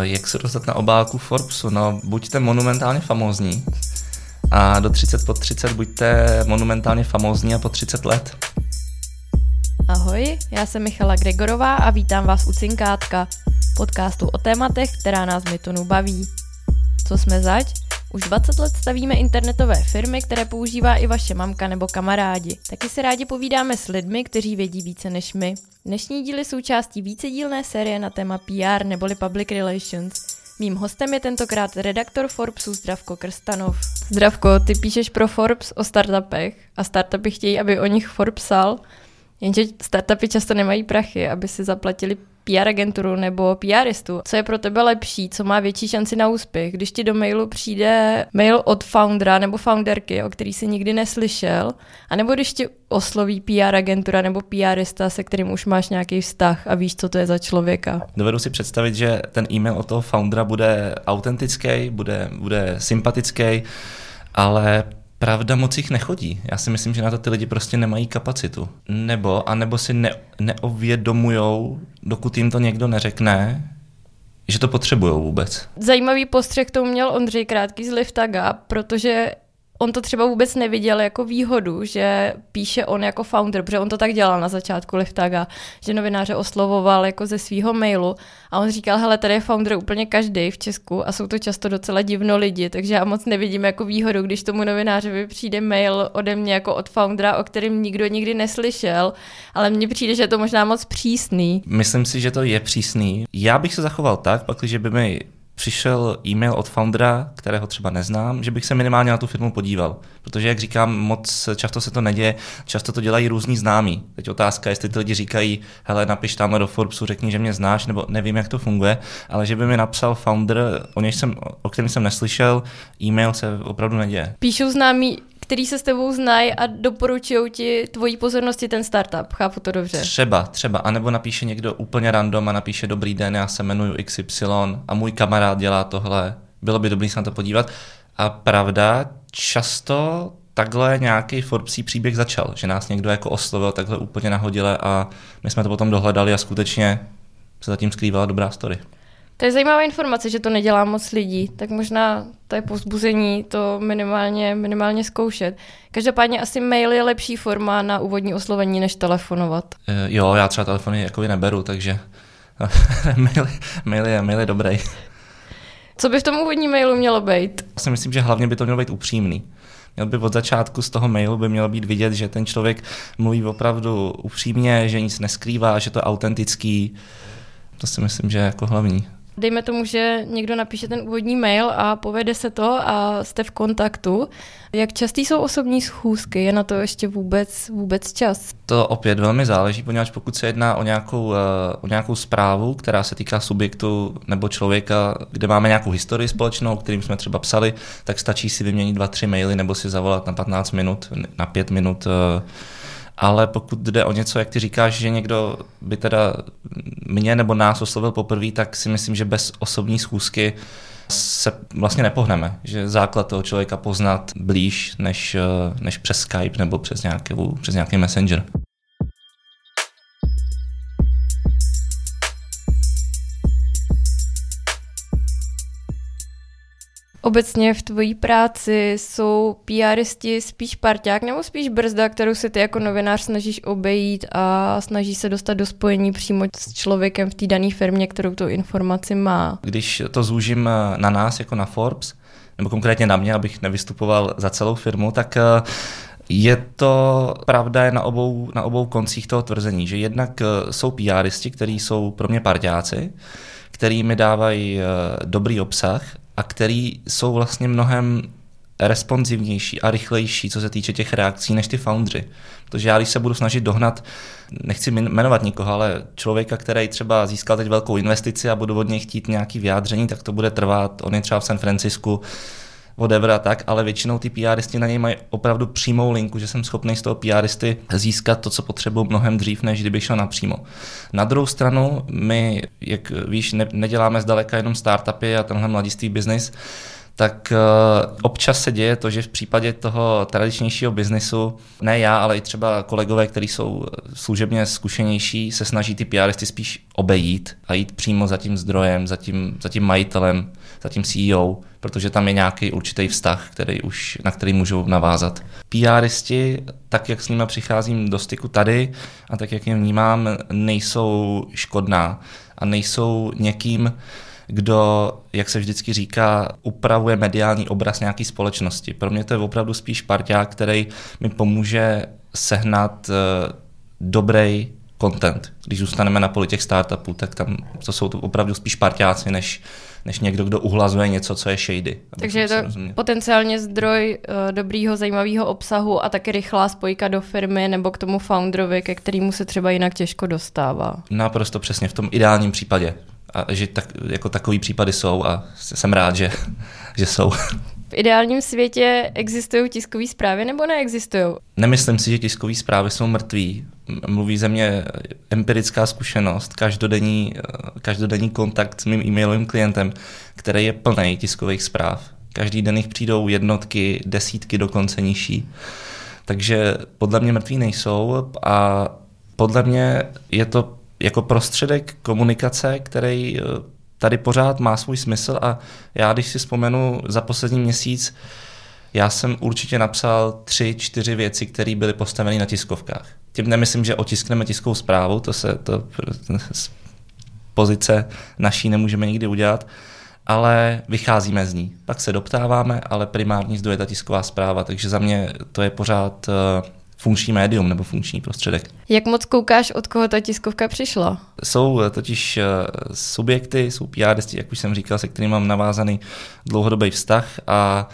Jak se dostat na obálku Forbesu? No, buďte monumentálně famózní a do 30 po 30 buďte monumentálně famózní a po 30 let. Ahoj, já jsem Michala Gregorová a vítám vás u Cinkátka, podcastu o tématech, která nás Mytonu baví. Co jsme zač? Už 20 let stavíme internetové firmy, které používá i vaše mamka nebo kamarádi. Taky se rádi povídáme s lidmi, kteří vědí více než my. Dnešní díly součástí vícedílné série na téma PR neboli Public Relations. Mým hostem je tentokrát redaktor Forbesu Zdravko Krstanov. Zdravko, ty píšeš pro Forbes o startupech a startupy chtějí, aby o nich Forbes psal, jenže startupy často nemají prachy, aby si zaplatili PR agenturu nebo PRistu. Co je pro tebe lepší, co má větší šanci na úspěch, když ti do mailu přijde mail od foundera nebo founderky, o který jsi nikdy neslyšel, anebo když ti osloví PR agentura nebo PRista, se kterým už máš nějaký vztah a víš, co to je za člověka. Dovedu si představit, že ten e-mail od toho foundera bude autentický, bude, bude sympatický, ale Pravda moc jich nechodí. Já si myslím, že na to ty lidi prostě nemají kapacitu. Nebo, anebo si ne, neovědomujou, dokud jim to někdo neřekne, že to potřebují vůbec. Zajímavý postřeh to měl Ondřej Krátký z Liftaga, protože on to třeba vůbec neviděl jako výhodu, že píše on jako founder, protože on to tak dělal na začátku Liftaga, že novináře oslovoval jako ze svého mailu a on říkal, hele, tady je founder úplně každý v Česku a jsou to často docela divno lidi, takže já moc nevidím jako výhodu, když tomu novinářovi přijde mail ode mě jako od foundera, o kterém nikdo nikdy neslyšel, ale mně přijde, že je to možná moc přísný. Myslím si, že to je přísný. Já bych se zachoval tak, pak, když by mi přišel e-mail od foundera, kterého třeba neznám, že bych se minimálně na tu firmu podíval. Protože, jak říkám, moc často se to neděje, často to dělají různí známí. Teď otázka, jestli ty lidi říkají, hele, napiš tam do Forbesu, řekni, že mě znáš, nebo nevím, jak to funguje, ale že by mi napsal founder, o, něj jsem, o kterém jsem neslyšel, e-mail se opravdu neděje. Píšou známí který se s tebou znají a doporučují ti tvojí pozornosti ten startup. Chápu to dobře. Třeba, třeba. A nebo napíše někdo úplně random a napíše dobrý den, já se jmenuji XY a můj kamarád dělá tohle. Bylo by dobrý se na to podívat. A pravda, často takhle nějaký Forbesí příběh začal, že nás někdo jako oslovil takhle úplně nahodile a my jsme to potom dohledali a skutečně se zatím skrývala dobrá story. To je zajímavá informace, že to nedělá moc lidí, tak možná to je povzbuzení to minimálně, minimálně zkoušet. Každopádně asi mail je lepší forma na úvodní oslovení, než telefonovat. E, jo, já třeba telefony jako neberu, takže mail, mail, je, mail je dobrý. Co by v tom úvodním mailu mělo být? Já si myslím, že hlavně by to mělo být upřímný. Měl by od začátku z toho mailu by mělo být vidět, že ten člověk mluví opravdu upřímně, že nic neskrývá, že to je autentický. To si myslím, že je jako hlavní dejme tomu, že někdo napíše ten úvodní mail a povede se to a jste v kontaktu. Jak častý jsou osobní schůzky? Je na to ještě vůbec, vůbec čas? To opět velmi záleží, poněvadž pokud se jedná o nějakou, eh, o nějakou zprávu, která se týká subjektu nebo člověka, kde máme nějakou historii společnou, kterým jsme třeba psali, tak stačí si vyměnit dva, tři maily nebo si zavolat na 15 minut, na 5 minut eh, ale pokud jde o něco, jak ty říkáš, že někdo by teda mě nebo nás oslovil poprvé, tak si myslím, že bez osobní schůzky se vlastně nepohneme, že základ toho člověka poznat blíž než, než přes Skype nebo přes nějaký, přes nějaký messenger. Obecně v tvojí práci jsou PRisti spíš parťák nebo spíš brzda, kterou se ty jako novinář snažíš obejít a snaží se dostat do spojení přímo s člověkem v té dané firmě, kterou tu informaci má? Když to zúžím eh, na nás jako na Forbes, nebo konkrétně na mě, abych nevystupoval za celou firmu, tak eh, je to pravda je na obou, na obou koncích toho tvrzení, že jednak eh, jsou PRisti, kteří jsou pro mě parťáci, který mi dávají dobrý obsah a který jsou vlastně mnohem responsivnější a rychlejší, co se týče těch reakcí, než ty foundry. Protože já, když se budu snažit dohnat, nechci jmenovat nikoho, ale člověka, který třeba získal teď velkou investici a budu od něj chtít nějaký vyjádření, tak to bude trvat. On je třeba v San Francisku, whatever a tak, ale většinou ty PRisti na něj mají opravdu přímou linku, že jsem schopný z toho PRisty získat to, co potřebuji mnohem dřív, než kdybych šel napřímo. Na druhou stranu, my, jak víš, ne, neděláme zdaleka jenom startupy a tenhle mladistý biznis, tak občas se děje to, že v případě toho tradičnějšího biznesu, ne já, ale i třeba kolegové, kteří jsou služebně zkušenější, se snaží ty PRisty spíš obejít a jít přímo za tím zdrojem, za tím, za tím majitelem, za tím CEO, protože tam je nějaký určitý vztah, který už, na který můžou navázat. PRisti, tak jak s nimi přicházím do styku tady a tak jak je vnímám, nejsou škodná a nejsou někým, kdo, jak se vždycky říká, upravuje mediální obraz nějaké společnosti. Pro mě to je opravdu spíš parťák, který mi pomůže sehnat uh, dobrý content. Když zůstaneme na poli těch startupů, tak tam to jsou to opravdu spíš parťáci, než, než někdo, kdo uhlazuje něco, co je shady. Takže je to rozumět. potenciálně zdroj uh, dobrýho, zajímavého obsahu a taky rychlá spojka do firmy nebo k tomu founderovi, ke kterému se třeba jinak těžko dostává. Naprosto přesně, v tom ideálním případě a že tak, jako takový případy jsou a jsem rád, že, že jsou. V ideálním světě existují tiskové zprávy nebo neexistují? Nemyslím si, že tiskové zprávy jsou mrtví. Mluví ze mě empirická zkušenost, každodenní, každodenní kontakt s mým e-mailovým klientem, který je plný tiskových zpráv. Každý den jich přijdou jednotky, desítky dokonce nižší. Takže podle mě mrtví nejsou a podle mě je to jako prostředek komunikace, který eh, tady pořád má svůj smysl a já, když si vzpomenu za poslední měsíc, já jsem určitě napsal tři, čtyři věci, které byly postaveny na tiskovkách. Tím nemyslím, že otiskneme tiskovou zprávu, to se to z pozice naší nemůžeme nikdy udělat, ale vycházíme z ní. Pak se doptáváme, ale primární zdroj je ta tisková zpráva, takže za mě to je pořád uh, funkční médium nebo funkční prostředek. Jak moc koukáš, od koho ta tiskovka přišla? Jsou eh, totiž eh, subjekty, jsou PRisti, jak už jsem říkal, se kterými mám navázaný dlouhodobý vztah a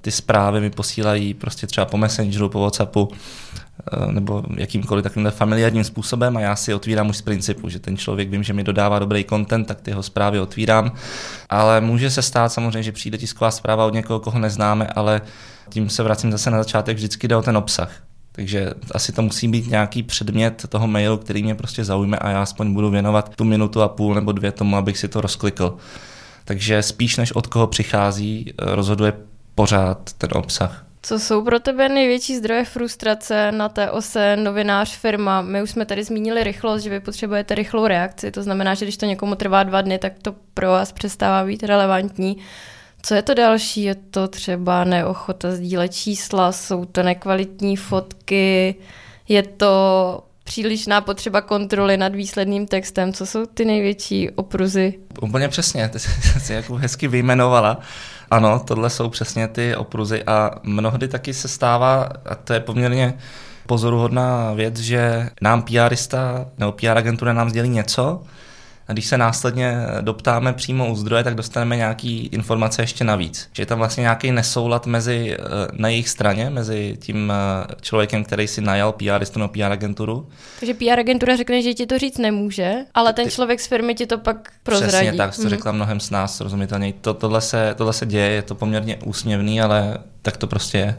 ty zprávy mi posílají prostě třeba po Messengeru, po Whatsappu eh, nebo jakýmkoliv takovým familiárním způsobem a já si otvírám už z principu, že ten člověk vím, že mi dodává dobrý content, tak ty jeho zprávy otvírám, ale může se stát samozřejmě, že přijde tisková zpráva od někoho, koho neznáme, ale tím se vracím zase na začátek, vždycky jde o ten obsah. Takže asi to musí být nějaký předmět toho mailu, který mě prostě zaujme a já aspoň budu věnovat tu minutu a půl nebo dvě tomu, abych si to rozklikl. Takže spíš než od koho přichází, rozhoduje pořád ten obsah. Co jsou pro tebe největší zdroje frustrace na té ose novinář, firma? My už jsme tady zmínili rychlost, že vy potřebujete rychlou reakci, to znamená, že když to někomu trvá dva dny, tak to pro vás přestává být relevantní. Co je to další? Je to třeba neochota sdílet čísla, jsou to nekvalitní fotky, je to přílišná potřeba kontroly nad výsledným textem. Co jsou ty největší opruzy? Úplně přesně, ty jsi jako hezky vyjmenovala. Ano, tohle jsou přesně ty opruzy a mnohdy taky se stává, a to je poměrně pozoruhodná věc, že nám PRista nebo PR agentura nám sdělí něco, a když se následně doptáme přímo u zdroje, tak dostaneme nějaký informace ještě navíc. Že je tam vlastně nějaký nesoulad mezi, eh, na jejich straně, mezi tím eh, člověkem, který si najal PR, nebo PR agenturu. Takže PR agentura řekne, že ti to říct nemůže, ale ten člověk z firmy ti to pak prozradí. Přesně tak, to mm. řekla mnohem s nás srozumitelněji. To, tohle, se, tohle se děje, je to poměrně úsměvný, ale tak to prostě je.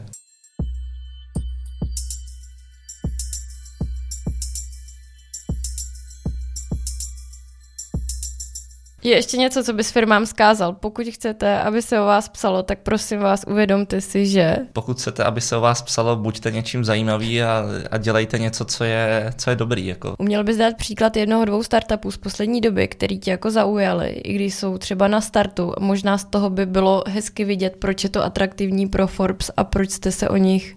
Je ještě něco, co bys firmám zkázal. Pokud chcete, aby se o vás psalo, tak prosím vás, uvědomte si, že... Pokud chcete, aby se o vás psalo, buďte něčím zajímavý a, a dělejte něco, co je, co je dobrý. Jako. Uměl bys dát příklad jednoho, dvou startupů z poslední doby, který tě jako zaujali, i když jsou třeba na startu. Možná z toho by bylo hezky vidět, proč je to atraktivní pro Forbes a proč jste se o nich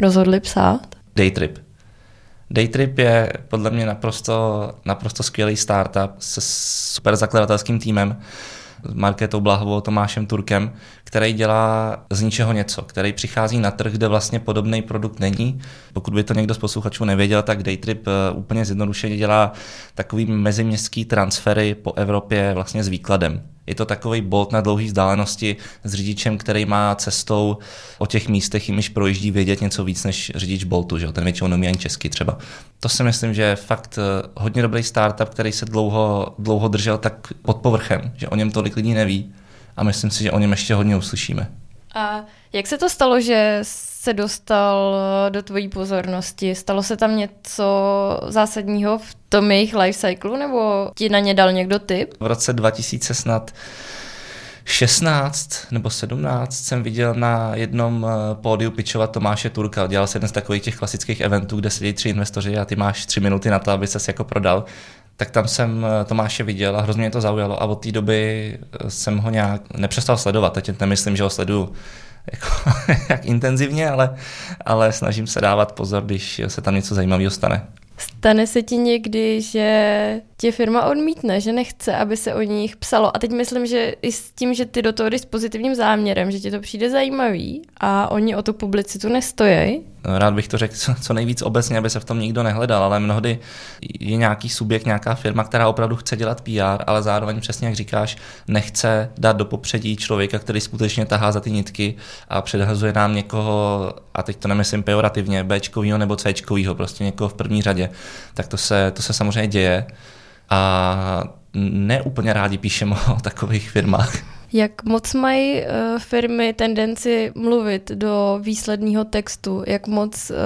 rozhodli psát? Daytrip. Daytrip je podle mě naprosto, naprosto skvělý startup se super zakladatelským týmem, s Marketou Blahovou, Tomášem Turkem, který dělá z ničeho něco, který přichází na trh, kde vlastně podobný produkt není. Pokud by to někdo z posluchačů nevěděl, tak Daytrip eh, úplně zjednodušeně dělá takový meziměstský transfery po Evropě vlastně s výkladem. Je to takový bolt na dlouhé vzdálenosti s řidičem, který má cestou o těch místech, jimiž projíždí vědět něco víc než řidič boltu, že? ten většinou neumí ani česky třeba. To si myslím, že je fakt eh, hodně dobrý startup, který se dlouho, dlouho držel tak pod povrchem, že o něm tolik lidí neví a myslím si, že o něm ještě hodně uslyšíme. A jak se to stalo, že se dostal do tvojí pozornosti? Stalo se tam něco zásadního v tom jejich life cyclu, nebo ti na ně dal někdo tip? V roce 2000 snad 16 nebo 17 jsem viděl na jednom eh, pódiu pitchovat Tomáše Turka. Dělal se jeden z takových těch klasických eventů, kde sedí tři investoři a ty máš tři minuty na to, aby se jako prodal. Tak tam jsem eh, Tomáše viděl a hrozně mě to zaujalo a od té doby eh, jsem ho nějak nepřestal sledovat. Teď nemyslím, že ho sleduju jako, jak intenzivně, ale, ale snažím se dávat pozor, když se tam něco zajímavého stane. Stane se ti někdy, že tě firma odmítne, že nechce, aby se o nich psalo. A teď myslím, že i s tím, že ty do toho jdeš s pozitivním záměrem, že ti to přijde zajímavý a oni o tu publicitu nestojí, rád bych to řekl co nejvíc obecně, aby se v tom nikdo nehledal, ale mnohdy je nějaký subjekt, nějaká firma, která opravdu chce dělat PR, ale zároveň přesně jak říkáš, nechce dát do popředí člověka, který skutečně tahá za ty nitky a předhazuje nám někoho, a teď to nemyslím pejorativně, Bčkovýho nebo Cčkovýho, prostě někoho v první řadě. Tak to se, to se samozřejmě děje. A neúplně rádi píšeme o takových firmách. Jak moc mají uh, firmy tendenci mluvit do výsledného textu? Jak moc uh,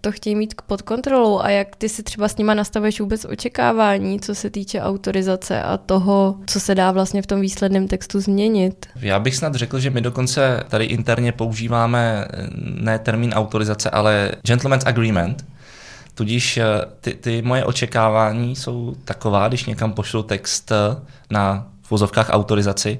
to chtějí mít pod kontrolou? A jak ty si třeba s nima nastavuješ vůbec očekávání, co se týče autorizace a toho, co se dá vlastně v tom výsledném textu změnit? Já bych snad řekl, že my dokonce tady interně používáme eh, ne termín autorizace, ale gentleman's agreement, Tudíž ty, ty moje očekávání jsou taková, když někam pošlu text na v vozovkách autorizaci,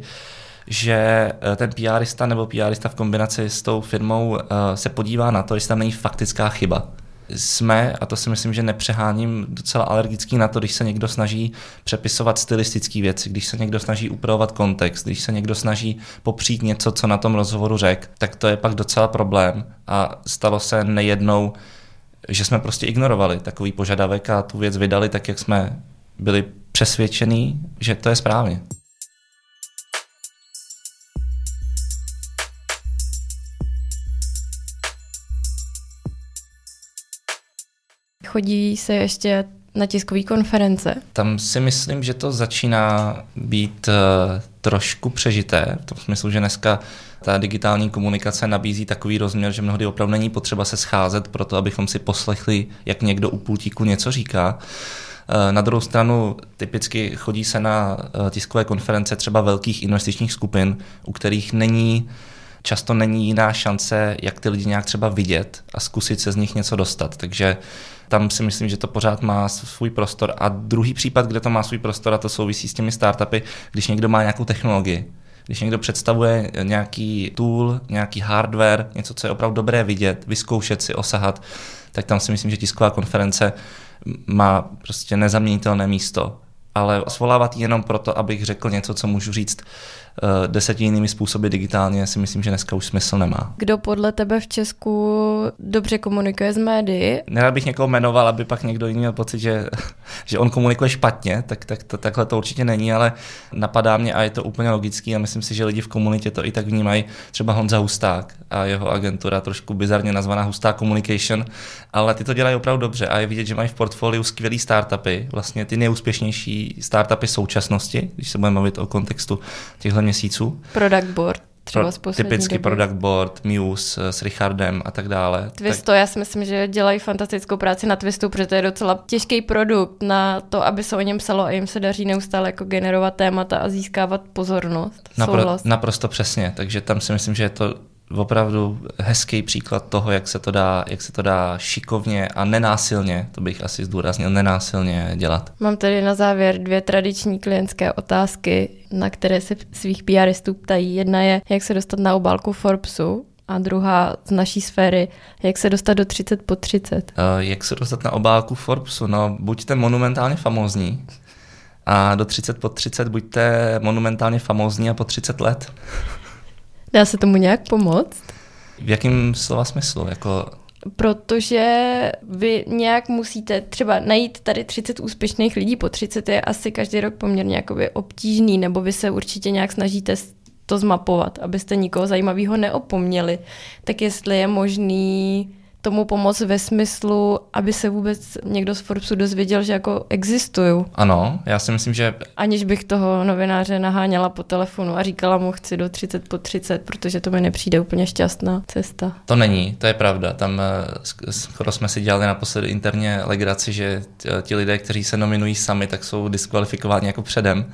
že eh, ten PRista nebo PRista v kombinaci s tou firmou eh, se podívá na to, jestli tam není faktická chyba. Jsme, a to si myslím, že nepřeháním, docela alergický na to, když se někdo snaží přepisovat stylistické věci, když se někdo snaží upravovat kontext, když se někdo snaží popřít něco, co na tom rozhovoru řekl, tak to je pak docela problém. A stalo se nejednou, že jsme prostě ignorovali takový požadavek a tu věc vydali tak, jak jsme byli přesvědčení, že to je správně. Chodí se ještě na tiskové konference? Tam si myslím, že to začíná být uh, trošku přežité, v tom smyslu, že dneska ta digitální komunikace nabízí takový rozměr, že mnohdy opravdu není potřeba se scházet pro to, abychom si poslechli, jak někdo u pultíku něco říká. Eh, na druhou stranu typicky chodí se na eh, tiskové konference třeba velkých investičních skupin, u kterých není často není jiná šance, jak ty lidi nějak třeba vidět a zkusit se z nich něco dostat. Takže tam si myslím, že to pořád má svůj prostor. A druhý případ, kde to má svůj prostor, a to souvisí s těmi startupy, když někdo má nějakou technologii, když někdo představuje nějaký tool, nějaký hardware, něco, co je opravdu dobré vidět, vyzkoušet si, osahat, tak tam si myslím, že tisková konference má prostě nezaměnitelné místo. Ale svolávat jenom proto, abych řekl něco, co můžu říct Eh, deseti jinými způsoby digitálně si myslím, že dneska už smysl nemá. Kdo podle tebe v Česku dobře komunikuje s médií? Nerad bych někoho jmenoval, aby pak někdo jiný měl pocit, že, že on komunikuje špatně, tak, tak to, takhle to určitě není, ale napadá mě a je to úplně logický a myslím si, že lidi v komunitě to i tak vnímají. Třeba Honza Husták a jeho agentura, trošku bizarně nazvaná Hustá Communication, ale ty to dělají opravdu dobře a je vidět, že mají v portfoliu skvělé startupy, vlastně ty nejúspěšnější startupy současnosti, když se budeme mluvit o kontextu těchto měsíců. Product board. Třeba Pro, typický doby. product board, Muse s Richardem a tak dále. Twisto, tak... já si myslím, že dělají fantastickou práci na Twistu, protože to je docela těžký produkt na to, aby se o něm psalo a jim se daří neustále jako generovat témata a získávat pozornost. Napro, naprosto přesně, takže tam si myslím, že je to opravdu hezký příklad toho, jak se to dá, jak se to dá šikovně a nenásilně, to bych asi zdůraznil, nenásilně dělat. Mám tady na závěr dvě tradiční klientské otázky, na které se svých PRistů ptají. Jedna je, jak se dostat na obálku Forbesu a druhá z naší sféry, jak se dostat do 30 po 30. Uh, jak se dostat na obálku Forbesu? No, buďte monumentálně famózní a do 30 po 30 buďte monumentálně famózní a po 30 let. Dá se tomu nějak pomoct? V jakém slova smyslu? Jako... Protože vy nějak musíte třeba najít tady 30 úspěšných lidí, po 30 je asi každý rok poměrně jakoby obtížný, nebo vy se určitě nějak snažíte to zmapovat, abyste nikoho zajímavého neopomněli. Tak jestli je možný tomu pomoct ve smyslu, aby se vůbec někdo z Forbesu dozvěděl, že jako existuju. Ano, já si myslím, že... Aniž bych toho novináře naháněla po telefonu a říkala mu, chci do 30 po 30, protože to mi nepřijde úplně šťastná cesta. To není, to je pravda. Tam eh, skoro jsme si dělali naposledy interně legraci, že ti lidé, kteří se nominují sami, tak jsou diskvalifikováni jako předem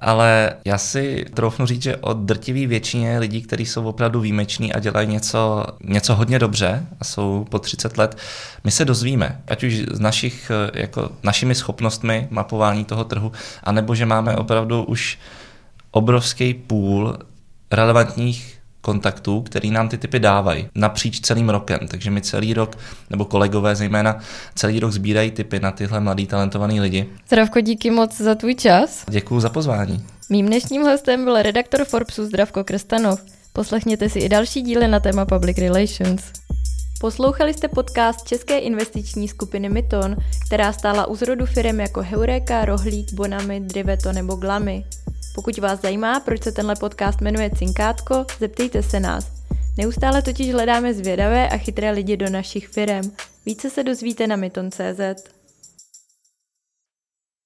ale já si troufnu říct, že o drtivý většině lidí, kteří jsou opravdu výjimeční a dělají něco, něco hodně dobře a jsou po 30 let, my se dozvíme, ať už z našich, jako našimi schopnostmi mapování toho trhu, anebo že máme opravdu už obrovský půl relevantních kontaktů, který nám ty typy dávají napříč celým rokem. Takže my celý rok, nebo kolegové zejména, celý rok sbírají typy na tyhle mladý talentovaný lidi. Zdravko, díky moc za tvůj čas. Děkuji za pozvání. Mým dnešním hostem byl redaktor Forbesu Zdravko Krstanov. Poslechněte si i další díly na téma Public Relations. Poslouchali jste podcast České investiční skupiny Myton, která stála u zrodu firm jako Heureka, Rohlík, Bonami, Driveto nebo Glamy. Pokud vás zajímá, proč se tenhle podcast jmenuje Cinkátko, zeptejte se nás. Neustále totiž hledáme zvědavé a chytré lidi do našich firm. Více se dozvíte na myton.cz.